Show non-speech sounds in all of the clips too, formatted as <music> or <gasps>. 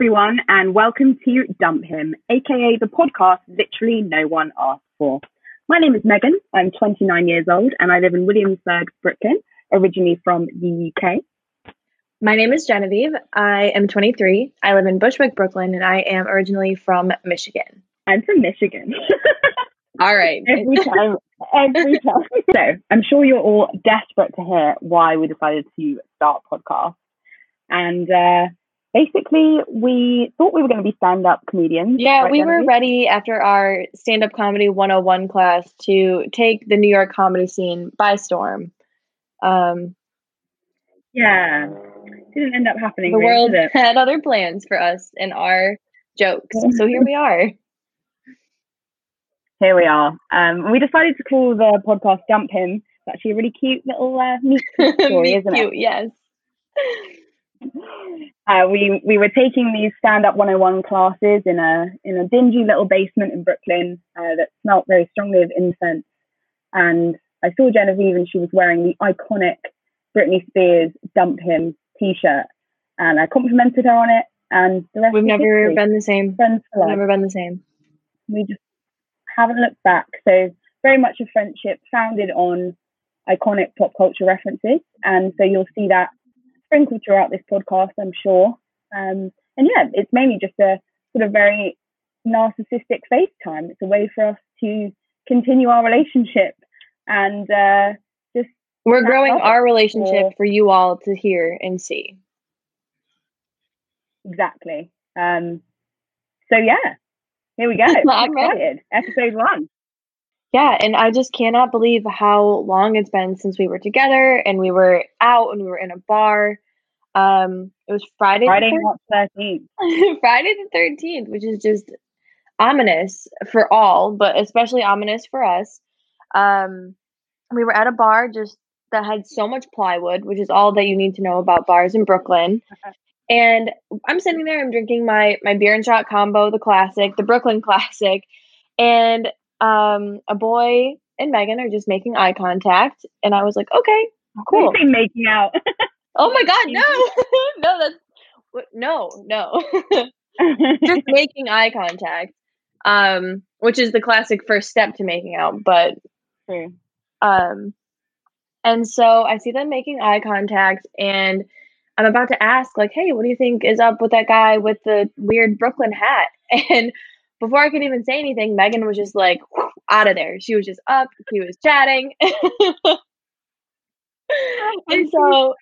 everyone, and welcome to Dump Him, aka the podcast literally no one asked for. My name is Megan. I'm 29 years old, and I live in Williamsburg, Brooklyn, originally from the UK. My name is Genevieve. I am 23. I live in Bushwick, Brooklyn, and I am originally from Michigan. I'm from Michigan. <laughs> All right. every time, every time. <laughs> So I'm sure you're all desperate to hear why we decided to start podcast. And uh, basically, we thought we were going to be stand-up comedians. Yeah, right, we were Genevieve? ready after our stand up comedy 101 class to take the New York comedy scene by storm. Um, Yeah, didn't end up happening. the really, world had other plans for us and our jokes. So here we are. <laughs> Here we are. Um, we decided to call the podcast "Dump Him." It's actually a really cute little uh, meet cute <laughs> story, isn't it? Yes. Uh, we we were taking these stand up 101 classes in a in a dingy little basement in Brooklyn uh, that smelt very strongly of incense. And I saw Genevieve and she was wearing the iconic Britney Spears "Dump Him" T-shirt, and I complimented her on it. And the rest We've never history. been the same. friends for life. never been the same. We just haven't looked back. So very much a friendship founded on iconic pop culture references, and so you'll see that sprinkled throughout this podcast, I'm sure. Um, and yeah, it's mainly just a sort of very narcissistic FaceTime. It's a way for us to continue our relationship and uh, just We're growing our relationship or- for you all to hear and see. exactly. Um, so yeah, here we go. <laughs> Excited. Episode one. Yeah, and I just cannot believe how long it's been since we were together and we were out and we were in a bar. Um, it was Friday, Friday, March 13th. <laughs> Friday the thirteenth, which is just ominous for all, but especially ominous for us. Um, we were at a bar just that had so much plywood, which is all that you need to know about bars in Brooklyn. <laughs> And I'm sitting there, I'm drinking my my beer and shot combo, the classic, the Brooklyn <laughs> classic, and um, a boy and Megan are just making eye contact, and I was like, okay, cool. We've making out. Oh my god, <laughs> <laughs> no, no, that's no, no, just making eye contact, um, which is the classic first step to making out, but True. um, and so I see them making eye contact, and I'm about to ask, like, hey, what do you think is up with that guy with the weird Brooklyn hat? <laughs> And before I could even say anything, Megan was just like out of there. She was just up, he was chatting. <laughs> and so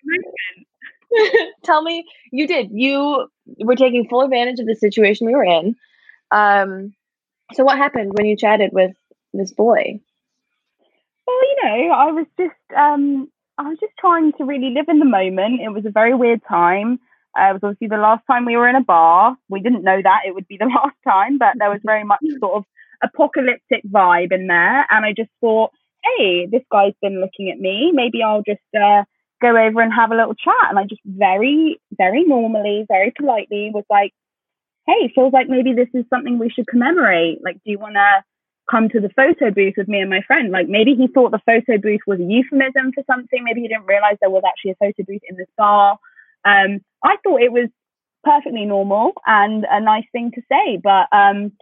<laughs> tell me, you did. You were taking full advantage of the situation we were in. Um, so what happened when you chatted with this boy? Well, you know, I was just um I was just trying to really live in the moment. It was a very weird time. Uh, it was obviously the last time we were in a bar. We didn't know that it would be the <laughs> last time, but there was very much sort of apocalyptic vibe in there. And I just thought, hey, this guy's been looking at me. Maybe I'll just uh, go over and have a little chat. And I just very, very normally, very politely was like, hey, feels like maybe this is something we should commemorate. Like, do you want to come to the photo booth with me and my friend. Like maybe he thought the photo booth was a euphemism for something. Maybe he didn't realize there was actually a photo booth in this bar. Um, I thought it was perfectly normal and a nice thing to say, but um,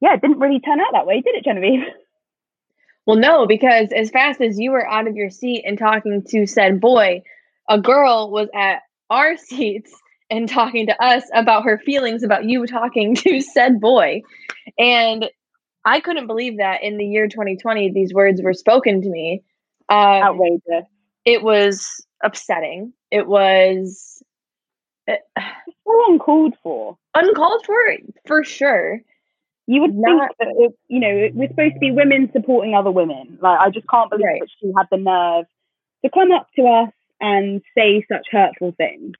yeah, it didn't really turn out that way, did it, Genevieve? <laughs> Well, no, because as fast as you were out of your seat and talking to said boy, a girl was at our <laughs> seats and talking to us about her feelings about you talking to said boy. And I couldn't believe that in the year 2020 these words were spoken to me. Um, Outrageous. it was upsetting. It was uh, <sighs> So uncalled for. uncalled for, for sure. You would Not- think that, it, you know, we're supposed to be women supporting other women. Like, I just can't believe Right. that she had the nerve to come up to us and say such hurtful things.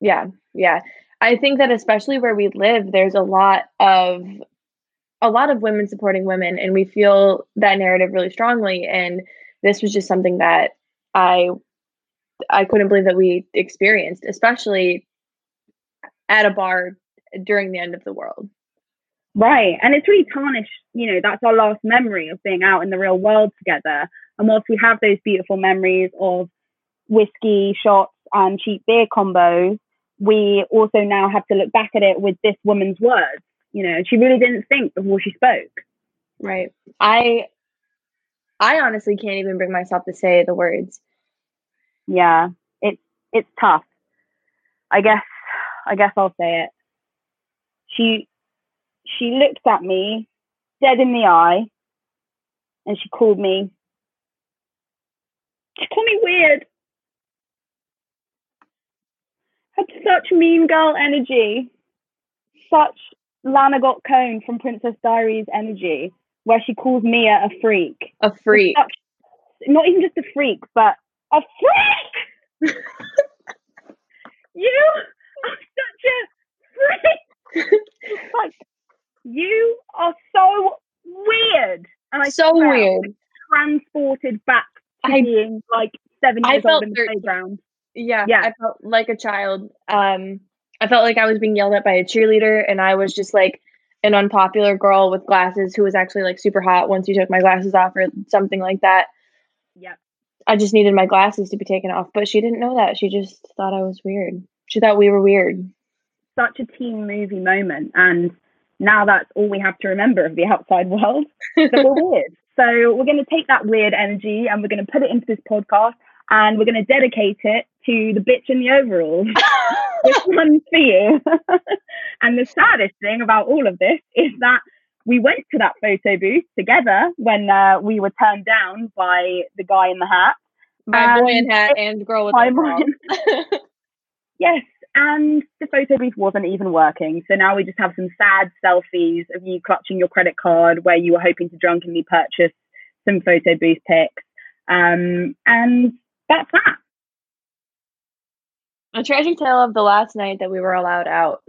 Yeah, yeah. I think that especially where we live, there's a lot of a lot of women supporting women, and we feel that narrative really strongly. And this was just something that I I couldn't believe that we experienced, especially at a bar during the end of the world. Right. And it's really tarnished, you know, that's our last memory of being out in the real world together. And whilst we have those beautiful memories of whiskey shots and cheap beer combos, we also now have to look back at it with this woman's words, you know, she really didn't think before she spoke. Right. I I honestly can't even bring myself to say the words. Yeah, it's it's tough. I guess I guess I'll say it. She she looked at me dead in the eye and she called me she called me weird. Had such mean girl energy. Such Lana got Cone from Princess Diaries energy, where she calls Mia a freak. A freak. Such, not even just a freak, but a freak. You are such a freak. like you are so weird, and I so weird. Transported back to I- being like seven years old in the thir- playground. Yeah, Yeah. I felt like a child. Um, I felt like I was being yelled at by a cheerleader, and I was just like an unpopular girl with glasses who was actually like super hot once you took my glasses off or something like that. Yep. I just needed my glasses to be taken off, but she didn't know that. She just thought I was weird. She thought we were weird. Such a teen movie moment, and now that's all we have to remember of the outside world. that we're <laughs> weird. So we're going to take that weird energy and we're going to put it into this podcast and we're going to dedicate it to the bitch in the overalls. <laughs> this one's for you. <laughs> and the saddest thing about all of this is that we went to that photo booth together when uh, we were turned down by the guy in the hat. My boy in hat and girl with by overalls. <laughs> Yes, and the photo booth wasn't even working. So now we just have some sad selfies of you clutching your credit card where you were hoping to drunkenly purchase some photo booth pics. Um, and that's that. a tragic tale of the last night that we were allowed out.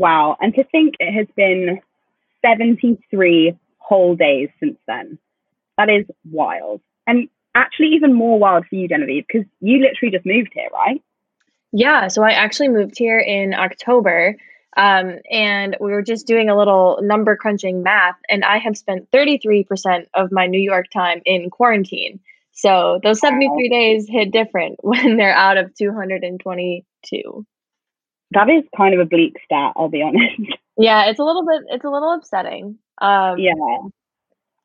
Wow. And to think it has been 73 whole days since then. That is wild. And actually, even more wild for you, Genevieve, because you literally just moved here, right? Yeah, so I actually moved here in October. Um, and we were just doing a little number crunching math, and I have spent 33% of my New York time in quarantine. So those 73 days hit different <laughs> when they're out of 222. That is kind of a bleak stat, I'll be <laughs> honest. Yeah, it's a little bit, it's a little upsetting. Um, yeah.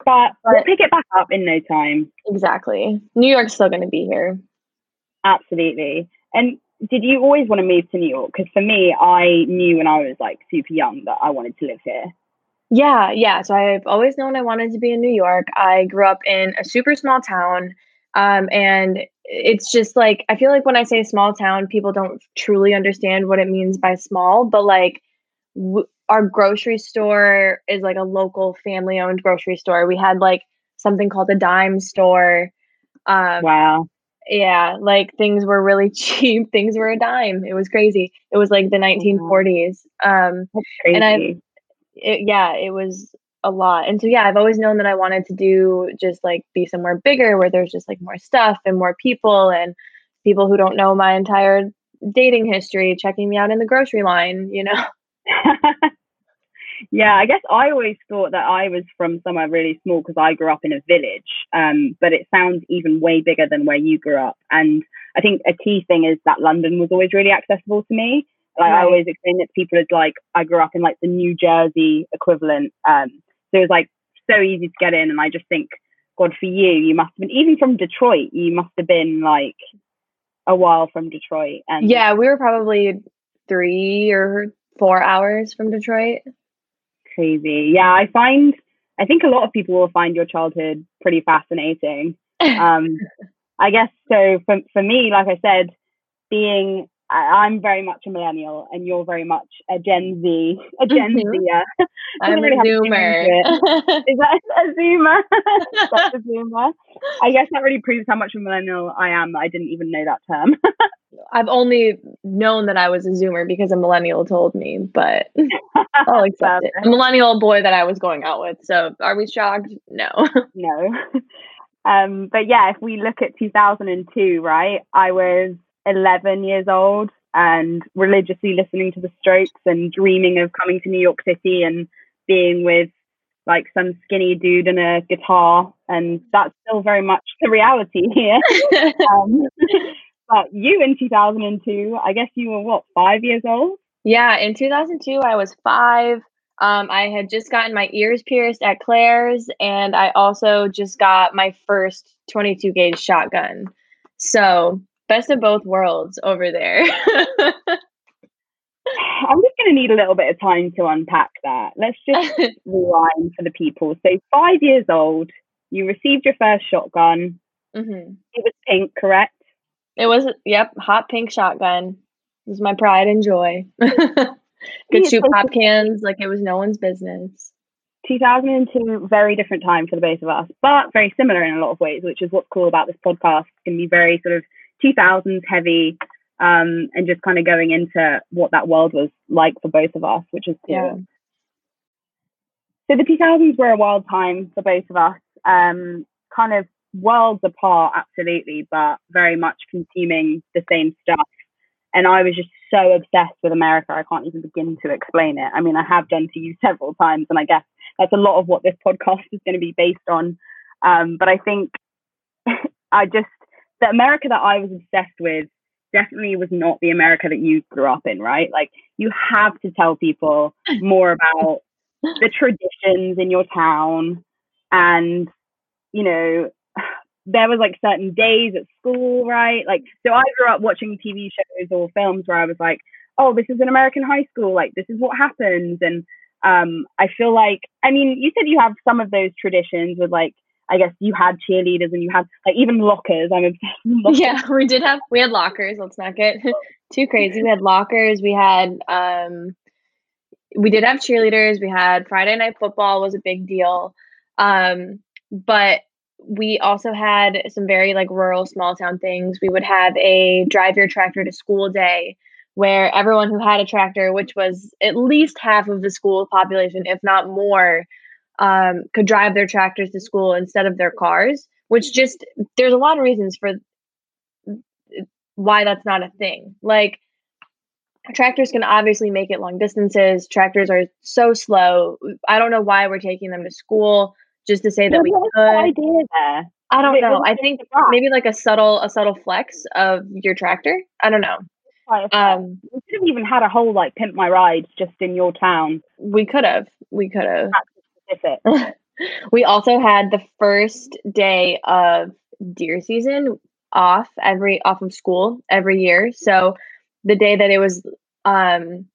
But we'll pick it back up in no time. exactly. New York's still going to be here. Absolutely. And did you always want to move to New York? Because for me, I knew when I was like super young that I wanted to live here. Yeah, yeah. So I've always known I wanted to be in New York. I grew up in a super small town. Um, and it's just like, I feel like when I say small town, people don't truly understand what it means by small, but like w- our grocery store is like a local family owned grocery store. We had like something called a dime store. Um, Wow. yeah, like things were really <laughs> cheap. Things were a dime. It was crazy. It was like the 1940s. Um. And I- it, yeah, it was a lot. And so yeah, I've always known that I wanted to do just like be somewhere bigger where there's just like more stuff and more people and people who don't know my entire dating history checking me out in the grocery line, you know. <laughs> yeah, I guess I always thought that I was from somewhere really small because I grew up in a village. Um, but it sounds even way bigger than where you grew up. And I think a key thing is that London was always really accessible to me. Like I always explain it to people as like I grew up in like the New Jersey equivalent. Um, so it was like so easy to get in. And I just think, God, for you, you must have been even from Detroit. You must have been like a while from Detroit. And Yeah, we were probably 3 or 4 hours from Detroit. crazy. Yeah, I find I think a lot of people will find your childhood pretty fascinating. <laughs> Um, I guess so. For for me, like I said, being I, I'm very much a millennial, and you're very much a Gen Z, a Gen Mhm. Zer. <laughs> I'm really a have to dig zoomer. <laughs> Is that a Zoomer? <laughs> Such a Zoomer. I guess that really proves how much of a millennial I am. I didn't even know that term. I've only known that I was a zoomer because a millennial told me, but I'll accept it. A millennial boy that I was going out with. So are we shocked? No. no. Um, but yeah, if we look at 2002, right, I was 11 years old and religiously listening to the Strokes and dreaming of coming to New York City and being with like some skinny dude and a guitar. And that's still very much the reality <laughs> here. <laughs> Um, <laughs> but you in 2002, I guess you were what, five years old? Yeah, in 2002, I was five. Um, I had just gotten my ears pierced at Claire's, and I also just got my first 22 gauge shotgun. So, best of both worlds over there. <laughs> I'm just going to need a little bit of time to unpack that. Let's just <laughs> rewind for the people. So, five years old, you received your first shotgun. hmm It was pink, correct? It was, yep, hot pink shotgun. It was my pride and joy. <laughs> Could shoot pop cans like it was no one's business. 2002, very different time for the both of us, but very similar in a lot of ways, which is what's cool about this podcast. Going to be very sort of 2000s heavy um, and just kind of going into what that world was like for both of us, which is cool. Yeah. So the 2000s were a wild time for both of us, um, kind of worlds apart, absolutely, but very much consuming the same stuff. And I was just so obsessed with America, I can't even begin to explain it. I mean, I have done to you several times, and I guess that's a lot of what this <laughs> podcast is going to be based on. Um, but I think <laughs> I just, the America that I was obsessed with definitely was not the America that you grew up in, right? Like, you have to tell people <laughs> more about the traditions in your town and you know <sighs> there was like certain days at school right? Like so i grew up watching tv shows or films where i was like oh this is an american high school. Like this is what happens. And um i feel like i mean you said you have some of those traditions with like i guess you had cheerleaders and you had like even lockers i'm obsessed with <laughs> lockers. Yeah, we did have we had lockers. Let's not get <laughs> too crazy. We had lockers. We had um, we did have cheerleaders. We had Friday night football was a big deal, um, but we also had some very like rural small town things. We would have a drive your tractor to school day where everyone who had a tractor, which was at least half of the school population, if not more, um, could drive their tractors to school instead of their cars. Which just there's a lot of reasons for why that's not a thing. Like tractors can obviously make it long distances. Tractors are so slow. I don't know why we're taking them to school just to say that we what was the could. idea there I don't know. I think maybe like a subtle a subtle flex of your tractor. I don't know. Um you could have even had a whole like pimp my ride just in your town we could have. We could have. Specific <laughs> we also had the first day of deer season off every off of school every year. So the day that it was um,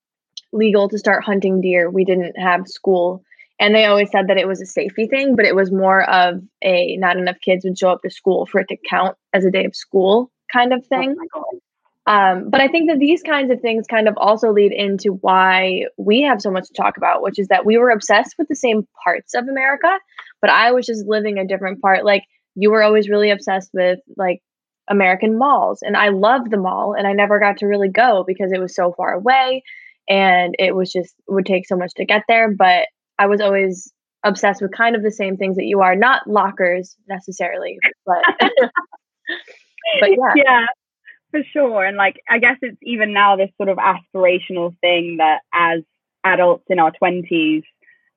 legal to start hunting deer, we didn't have school. And they always said that it was a safety thing, but it was more of a not enough kids would show up to school for it to count as a day of school kind of thing. Oh my God. Um, but I think that these kinds of things kind of also lead into why we have so much to talk about, which is that we were obsessed with the same parts of America, but I was just living a different part. Like you were always really obsessed with like American malls, and I loved the mall, and I never got to really go because it was so far away, and it was just would take so much to get there. But I was always obsessed with kind of the same things that you are, not lockers necessarily, but <laughs> but yeah. yeah for sure and like i guess it's even now this sort of aspirational thing that as adults in our 20s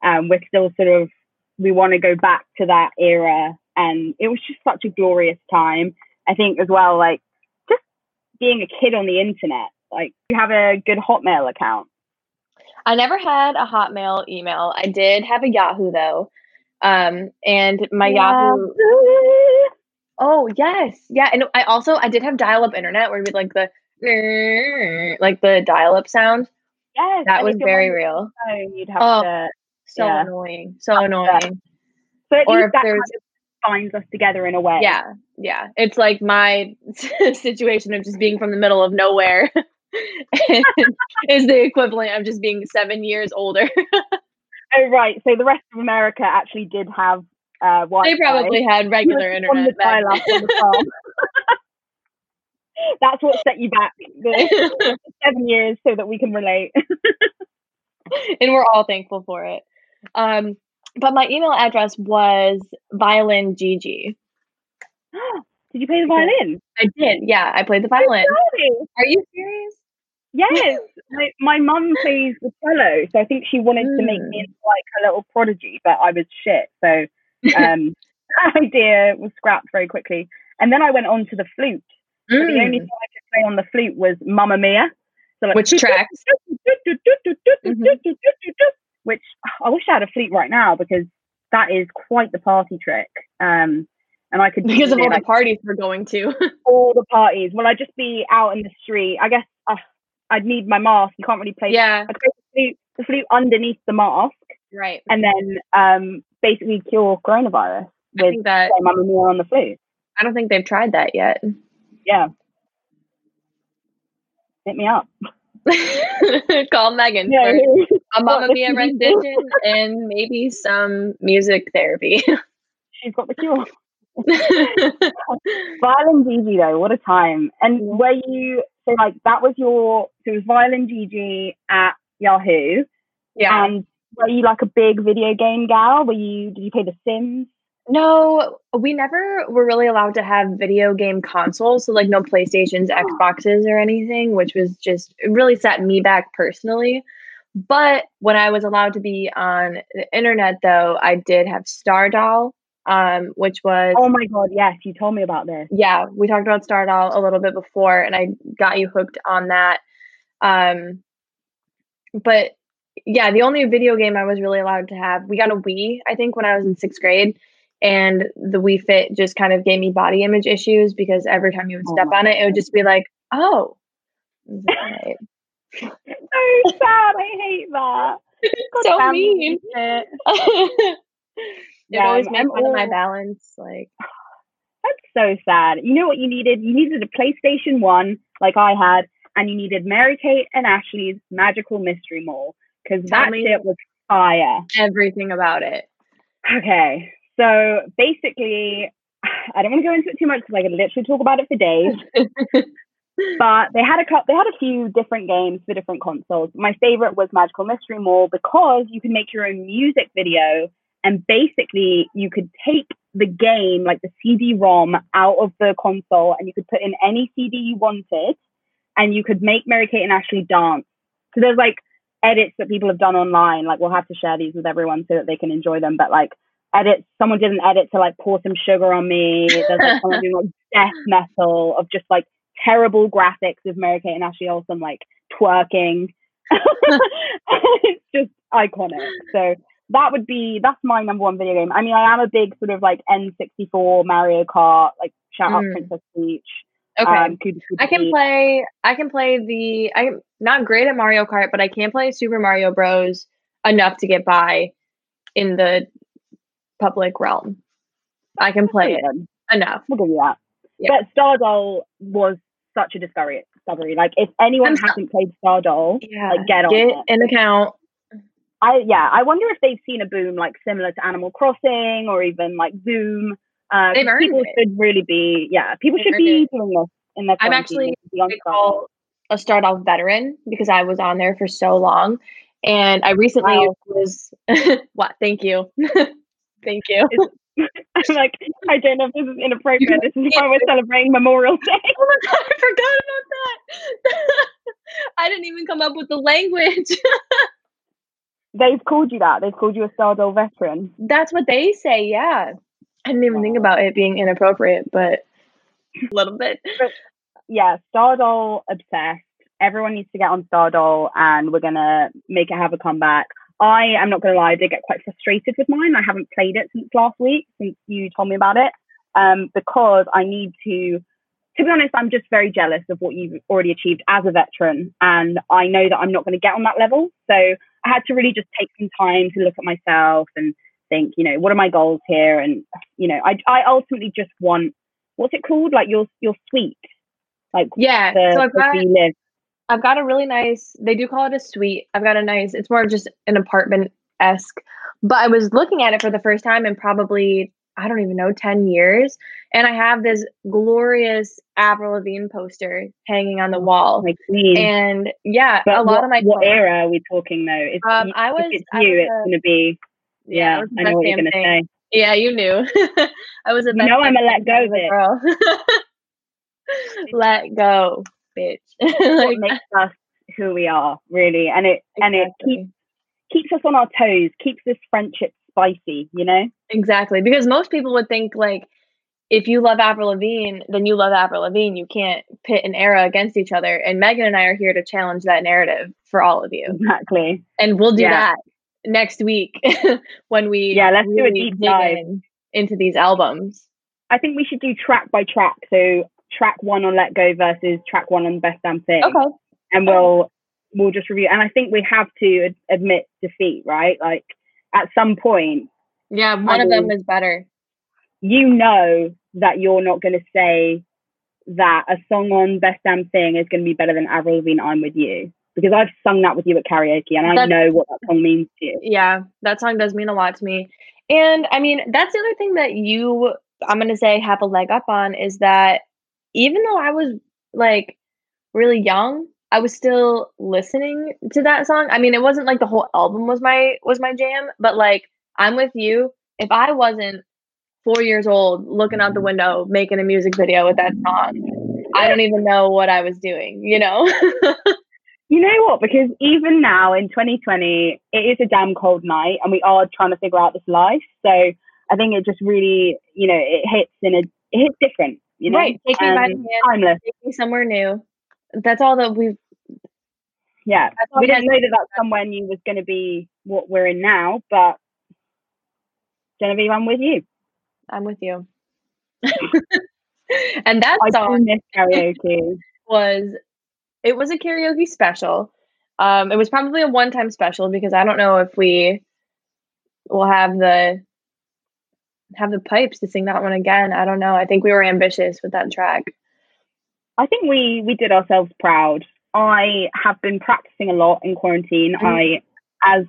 um, we're still sort of we want to go back to that era and it was just such a glorious time i think as well like just being a kid on the internet like you have a good hotmail account I never had a Hotmail email. I did have a Yahoo though. Um, and my Yahoo. <laughs> Oh yes, yeah. And I also I did have dial-up internet where we'd like the like the dial-up sound. yes That was very real. you'd have Oh. to So Yeah. annoying. So annoying. so at or least that kind of binds us together in a way Yeah, yeah. It's like my <laughs> situation of just being from the middle of nowhere <laughs> is the equivalent of just being seven years older. <laughs> oh right so the rest of america actually did have uh they probably had regular internet. <laughs> <laughs> That's what set you back the <laughs> seven years so that we can relate. and we're all thankful for it. Um, but my email address was violin gg. <gasps> Did you play the violin? I did, yeah. I played the violin. Are you serious? Yes. My, my mum plays the cello, so I think she wanted to make me Mm. into like a little prodigy, but I was shit. So um, that idea was scrapped very quickly. And then I went on to the flute. But the only thing I could play on the flute was Mamma Mia. So like, Which tracks? Which I wish I had a flute right now because that is quite the party trick. Um, and I could Because of all the like, parties we're going to. all the parties. Well, I'd just be out in the street. I guess uh, I'd need my mask. You can't really play. yeah. I'd play the flute, the flute underneath the mask, Right. and then um, basically cure coronavirus I with think that say, Mamma Mia on the flute. I don't think they've tried that yet. Yeah, hit me up. <laughs> Call Megan Yeah, for a <laughs> Mamma Mia rendition and maybe some music therapy. <laughs> she's got the cure. Violin Gigi though, what a time! And were you so like that was your so it was Violin Gigi at Yahoo, yeah. and were you like a big video game gal? Were you did you play The Sims? No, we never were really allowed to have video game consoles, so like no PlayStations, Xboxes, or anything, which was just it really set me back personally. But when I was allowed to be on the internet, though, I did have Stardoll, um, which was Oh my god, yes, you told me about this. yeah, we talked about Stardoll a little bit before, and I got you hooked on that. Um, but yeah, the only video game I was really allowed to have, we got a Wii, I think, when I was in sixth grade, and the Wii Fit just kind of gave me body image issues because every time you would Oh step my on it, it would just be like, oh. I was like, "Alright." <laughs> So sad, I hate that. <laughs> So mean. it. <laughs> it Yeah, always I'm fun of my balance. Like, <sighs> That's so sad. You know what you needed? You needed a PlayStation 1, like I had, and you needed Mary Kate and Ashley's Magical Mystery Mall, because that shit was fire. everything about it. Okay, so basically, I don't want to go into it too much because I could literally talk about it for days. <laughs> but they had a cou- they had a few different games for different consoles. My favorite was Magical Mystery Mall because you could make your own music video, and basically you could take the game, like the CD-ROM, out of the console, and you could put in any CD you wanted, and you could make Mary Kate and Ashley dance. So there's like edits that people have done online. Like we'll have to share these with everyone so that they can enjoy them. But like edits, someone did an edit to like pour some sugar on me. There's like someone <laughs> doing like death metal of just like terrible graphics of Mary Kate and Ashley Olsen like twerking. <laughs> <laughs> it's just iconic. So that would be that's my number one video game. I mean, I am a big sort of like N64 Mario Kart, like shout out Mm. Princess Peach. Okay. um, I can play I can play the I'm not great at Mario Kart, but I can play Super Mario Bros enough to get by in the public realm. I can play it enough. We'll give you that. Yeah. But Stardoll was such a discovery. discovery. Like if anyone I'm hasn't played Stardoll, Yeah. like get on Get it. an account. I yeah, I wonder if they've seen a boom like similar to Animal Crossing or even like Zoom. Uh, They've earned people it. should really be yeah, people They've should be it. doing this in their I'm actually they should be on They Stardoll. call a Stardoll veteran because I was on there for so long. And I recently Wow. was <laughs> what thank you. <laughs> thank you. <laughs> I'm like, I don't know if this is inappropriate. This is why we're celebrating Memorial Day. Oh my god, I forgot about that. I didn't even come up with the language. They've called you that. They've called you a Stardoll veteran. That's what they say, yeah. I didn't even think about it being inappropriate, but a little bit. Yeah, Stardoll obsessed. Everyone needs to get on Stardoll, and we're gonna make it have a comeback. I am not gonna lie, I did get quite frustrated with mine. I haven't played it since last week, since you told me about it, um, because I need to. To be honest, I'm just very jealous of what you've already achieved as a veteran, and I know that I'm not going to get on that level. So I had to really just take some time to look at myself and think, you know, what are my goals here? And you know, I I ultimately just want what's it called? Like your your suite, like Yeah. the so I've got live. I've got a really nice they do call it a suite. I've got a nice it's more of just an apartment esque. But I was looking at it for the first time in probably I don't even know, 10 years. And I have this glorious Avril Lavigne poster hanging on the wall. Like queen. And yeah, but a lot what, of my what era are we talking though? If, Um, you- I if was- it's I you, was it's a- gonna be yeah. the I know what you're gonna thing. say. Yeah, you knew. <laughs> I was a You know I'm a let go girl. <laughs> let go, bitch. <laughs> What like, makes us who we are, really, and it and it keeps keeps us on our toes, keeps this friendship spicy. You know? exactly because most people would think like if you love Avril Lavigne, then you love Avril Lavigne. You can't pit an era against each other. And Megan and I are here to challenge that narrative for all of you. Exactly. And we'll do Yeah. that next week <laughs> when we Yeah, let's do a deep dive. in into these albums. I think we should do track by track. So track one on Let Go versus track one on Best Damn Thing. Okay. And we'll we'll just review. And I think we have to ad- admit defeat, right? Like at some point, Yeah, one of them is better. you know that you're not going to say that a song on Best Damn Thing is going to be better than Avril Lavigne I'm With You because I've sung that with you at karaoke and I That's- know what that song means to you. Yeah, that song does mean a lot to me. And I mean, that's the other thing that you, I'm going to say, have a leg up on is that even though I was like really young, I was still listening to that song. I mean, it wasn't like the whole album was my was my jam, but like I'm with you. If I wasn't four years old looking out the mm-hmm. window making a music video with that song, I don't even know what I was doing, you know? <laughs> You know what? Because even now in 2020, it is a damn cold night and we are trying to figure out this life. So I think it just really, you know, it hits in a, it hits different, you know? right. Take me by the Um, hand, timeless. take me somewhere new. That's all that we've Yeah. We didn't know that that somewhere new was going to be what we're in now, but Genevieve, I'm with you. I'm with you. <laughs> and that I song karaoke. <laughs> was it was a karaoke special. Um, it was probably a one-time special because I don't know if we will have the have the pipes to sing that one again. I don't know. I think we were ambitious with that track. I think we we did ourselves proud. I have been practicing a lot in quarantine. Mhm. I, as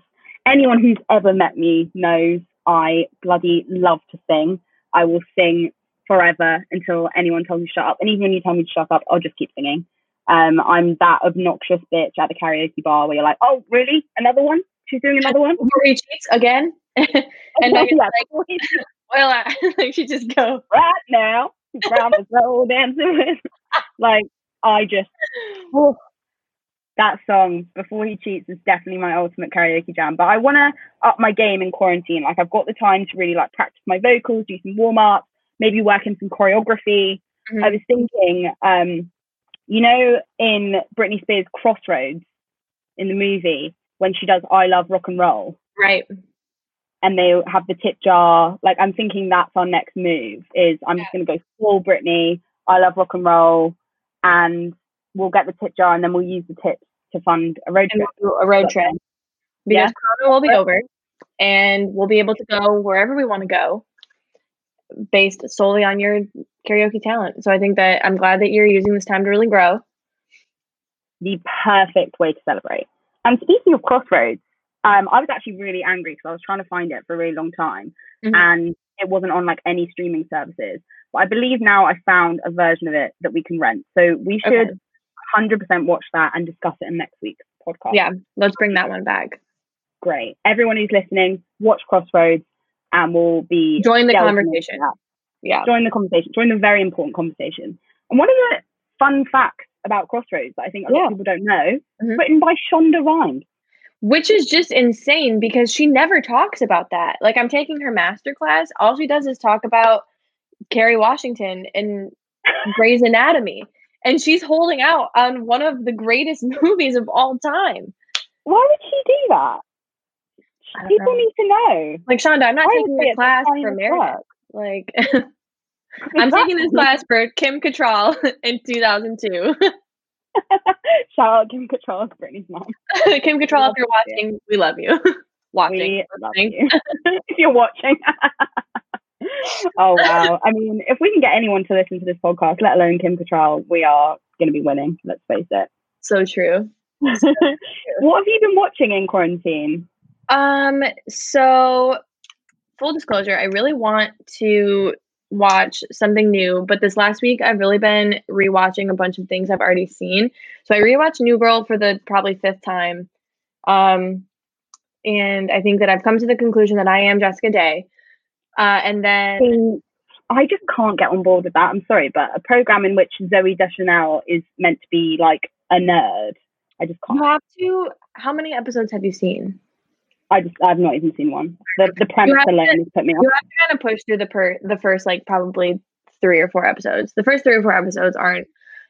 anyone who's ever met me knows, I bloody love to sing. I will sing forever until anyone tells me to shut up. And even when you tell me to shut up, I'll just keep singing. Um, I'm that obnoxious bitch at the karaoke bar where you're like, oh, really? Another one? She's doing another one? <laughs> Before he cheats again, <laughs> and Yeah, like, <laughs> "Well, I, like she just go." right now, round the road dancing with. Like, I just, oh, that song, Before He Cheats, is definitely my ultimate karaoke jam. But I want to up my game in quarantine. Like, I've got the time to really like practice my vocals, do some warm ups, maybe work in some choreography. Mhm. I was thinking, um, you know, in Britney Spears' Crossroads in the movie, when she does I Love Rock and Roll, Right. and they have the tip jar. Like I'm thinking that's our next move. Is I'm just gonna go full Britney. I love rock and roll, and we'll get the tip jar, and then we'll use the tips to fund a road And trip. we'll a road trip because Yeah. Corona will be over, and we'll be able to go wherever we want to go, based solely on your karaoke talent. So I think that I'm glad that you're using this time to really grow. The perfect way to celebrate. And speaking of Crossroads, um, I was actually really angry because I was trying to find it for a really long time, Mhm. and it wasn't on like any streaming services. But I believe now I found a version of it that we can rent. So we should Okay. 100% watch that and discuss it in next week's podcast. Yeah, let's bring that one back. great. Everyone who's listening, watch Crossroads and we'll be Join the conversation. Yeah. Join the conversation. Join the very important conversation. And one of the fun facts about Crossroads that I think a lot Yeah. of people don't know, Mhm. written by Shonda Rhimes. Which is just insane because she never talks about that. Like I'm taking her master class, all she does is talk about Kerry Washington and <laughs> Grey's Anatomy. And she's holding out on one of the greatest <laughs> movies of all time. Why would she do that? I don't People know. need to know. Like Shonda, I'm not I taking say a it's class for as Meredith. fuck. Like I'm taking this class for Kim Cattrall <laughs> in 2002. <laughs> Shout out Kim Cattrall, Britney's mom. <laughs> Kim Cattrall, if you're love you. watching, we love you. watching. We love you. if you're watching. oh wow. I mean, if we can get anyone to listen to this podcast, let alone Kim Cattrall, we are gonna be winning, let's face it. So true. what have you been watching in quarantine? Um, so full disclosure, I really want to watch something new, but this last week I've really been rewatching a bunch of things I've already seen. So I rewatched New Girl for the probably fifth time. Um, and I think that I've come to the conclusion that I am Jessica Day. Uh, and then I just can't get on board with that. I'm sorry, but a program in which Zooey Deschanel is meant to be like a nerd, I just can't. You have to. How many episodes have you seen? I just I've not even seen one. The the premise to- alone has put me off. You have to kind of push through the per the first like probably three or four episodes. The first three or four episodes aren't.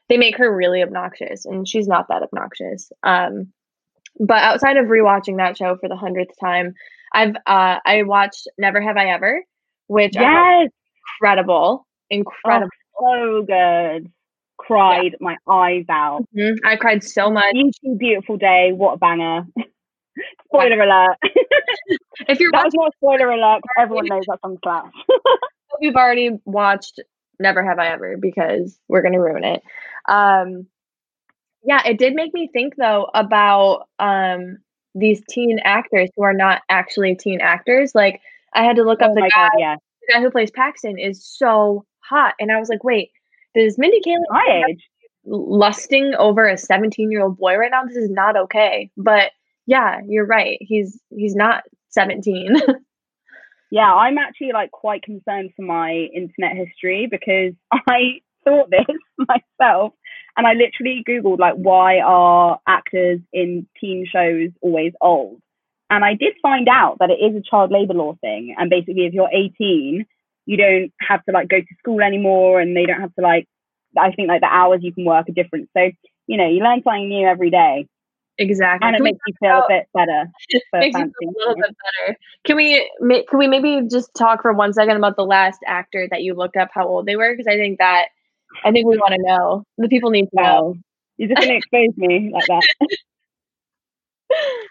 They make her really obnoxious, and she's not that obnoxious. Um, but outside of rewatching that show for the hundredth time, I've uh, I watched Never Have I Ever, which yes, incredible, incredible, oh, so good. Cried yeah. my eyes out. Mm-hmm. I cried so much. Beautiful, beautiful day. What a banger! <laughs> <laughs> spoiler alert. <laughs> if you're that watching- was not a spoiler alert. Everyone knows that song slaps. We've <laughs> already watched Never Have I Ever because we're gonna ruin it. Um, yeah, it did make me think though about um these teen actors who are not actually teen actors. Like I had to look oh up the guy, God, yeah. the guy who plays Paxton is so hot, and I was like, wait, does Mindy Kaling my age lusting over a 17 year old boy right now? This is not okay. But yeah, you're right. He's he's not 17. <laughs> yeah, I'm actually like quite concerned for my internet history because <laughs> I thought this <laughs> myself and I literally googled like why are actors in teen shows always old? And I did find out that it is a child labor law thing and basically if you're 18 you don't have to like go to school anymore and they don't have to like I think like the hours you can work are different. So, you know, you learn something new every day. Exactly. And it makes you feel a bit better. makes you feel a little bit better. Can we can we maybe just talk for one second about the last actor that you looked up how old they were? Because I think that I think we want to know. The people need to wow. know. You're just gonna expose me like that.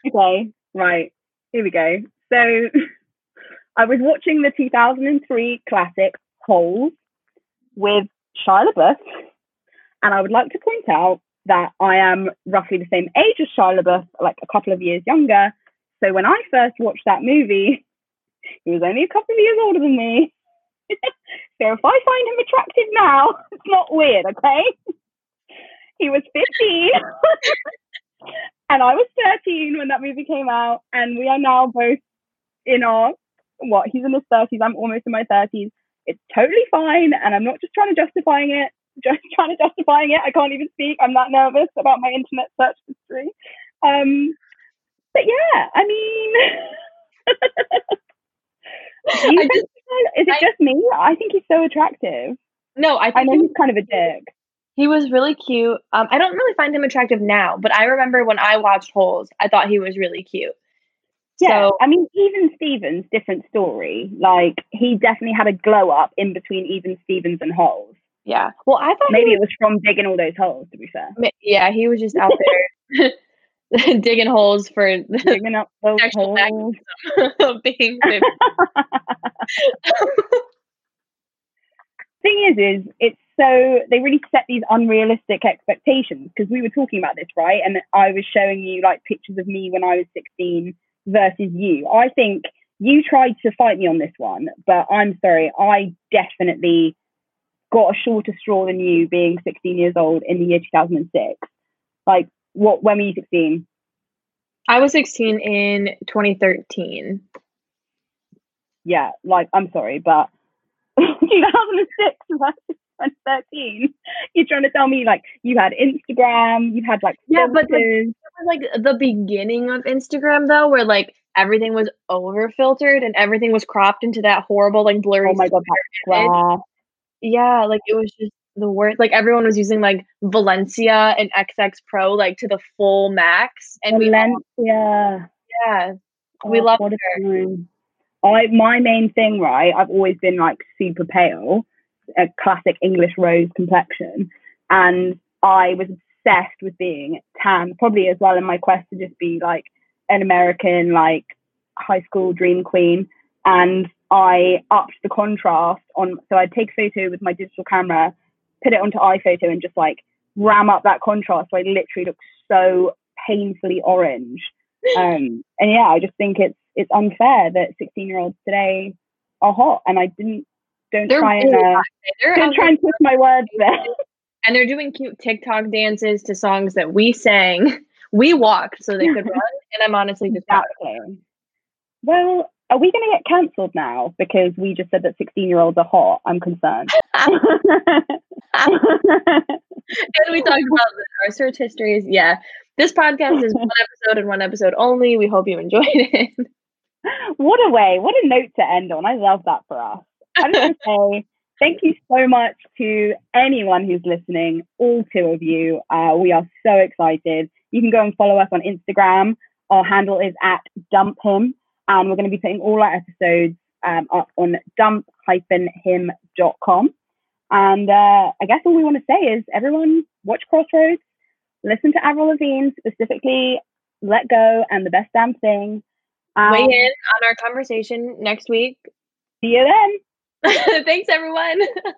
<laughs> okay, right. Here we go. So <laughs> I was watching the 2003 classic Holes with Shia LaBeouf, and I would like to point out that I am roughly the same age as Shia LaBeouf, like a couple of years younger. So when I first watched that movie, <laughs> he was only a couple of years older than me. <laughs> so if I find him attractive now, <laughs> it's not weird, okay? he was 15 and I was 13 when that movie came out, and we are now both in our what? He's in his 30s, I'm almost in my 30s. It's totally fine, and I'm not just trying to justifying it trying to justifying it. I can't even speak. I'm that nervous about my internet search history. Um, but yeah, I mean, <laughs> I just, is it I, just me? I think he's so attractive. No, I, I know he's kind of a dick. He was really cute. Um, I don't really find him attractive now, but I remember when I watched Holes, I thought he was really cute. Yeah, so, I mean, even Stevens, different story. Like he definitely had a glow up in between even Stevens and Holes. Yeah. Well, I thought maybe was, it was from digging all those holes. To be fair. Yeah, he was just out there <laughs> digging holes for <laughs> digging up those holes. <laughs> of being. Thing is, is it's so they really set these unrealistic expectations because we were talking about this, right? And I was showing you like pictures of me when I was 16 versus you. I think you tried to fight me on this one, but I'm sorry, I definitely got a shorter straw than you being 16 years old in the year 2006. Like, what? When were you 16? I was 16 in 2013. Yeah, like, I'm sorry, but <laughs> 2006 <laughs> 2013. You're trying to tell me like you had Instagram, you had like yeah, but the, like the beginning of Instagram though, where like everything was over filtered and everything was cropped into that horrible like blurry. Oh my god, yeah, like it was just the worst. Like everyone was using like Valencia and XX Pro like to the full max, and Valencia. we all, yeah, oh, we love her. I my main thing, right? I've always been like super pale, a classic English rose complexion, and I was obsessed with being tan, probably as well in my quest to just be like an American like high school dream queen. And I upped the contrast on. So I'd take a photo with my digital camera, put it onto iPhoto, and just like ram up that contrast. So I literally look so painfully orange. <laughs> Um, and yeah, I just think it's it's unfair that 16 year olds today are hot, and I didn't don't they're try and uh, don't try and twist my words there. <laughs> And they're doing cute TikTok dances to songs that we sang. <laughs> We walked so they could run, and I'm honestly just exactly. Well, are we going to get cancelled now because we just said that 16 year olds are hot? I'm concerned. <laughs> and we talked about our search histories. Yeah. This podcast is one <laughs> episode and one episode only. We hope you enjoyed it. What a way. What a note to end on. I love that for us. I'm going to say thank you so much to anyone who's listening, all two of you. Uh, we are so excited. You can go and follow us on Instagram. Our handle is at dump him, and we're going to be putting all our episodes um, up on dump-him.com. And uh, I guess all we want to say is everyone watch Crossroads, listen to Avril Lavigne, specifically Let Go and The Best Damn Thing. Um, Weigh in on our conversation next week. See you then. <laughs> Thanks, everyone. <laughs>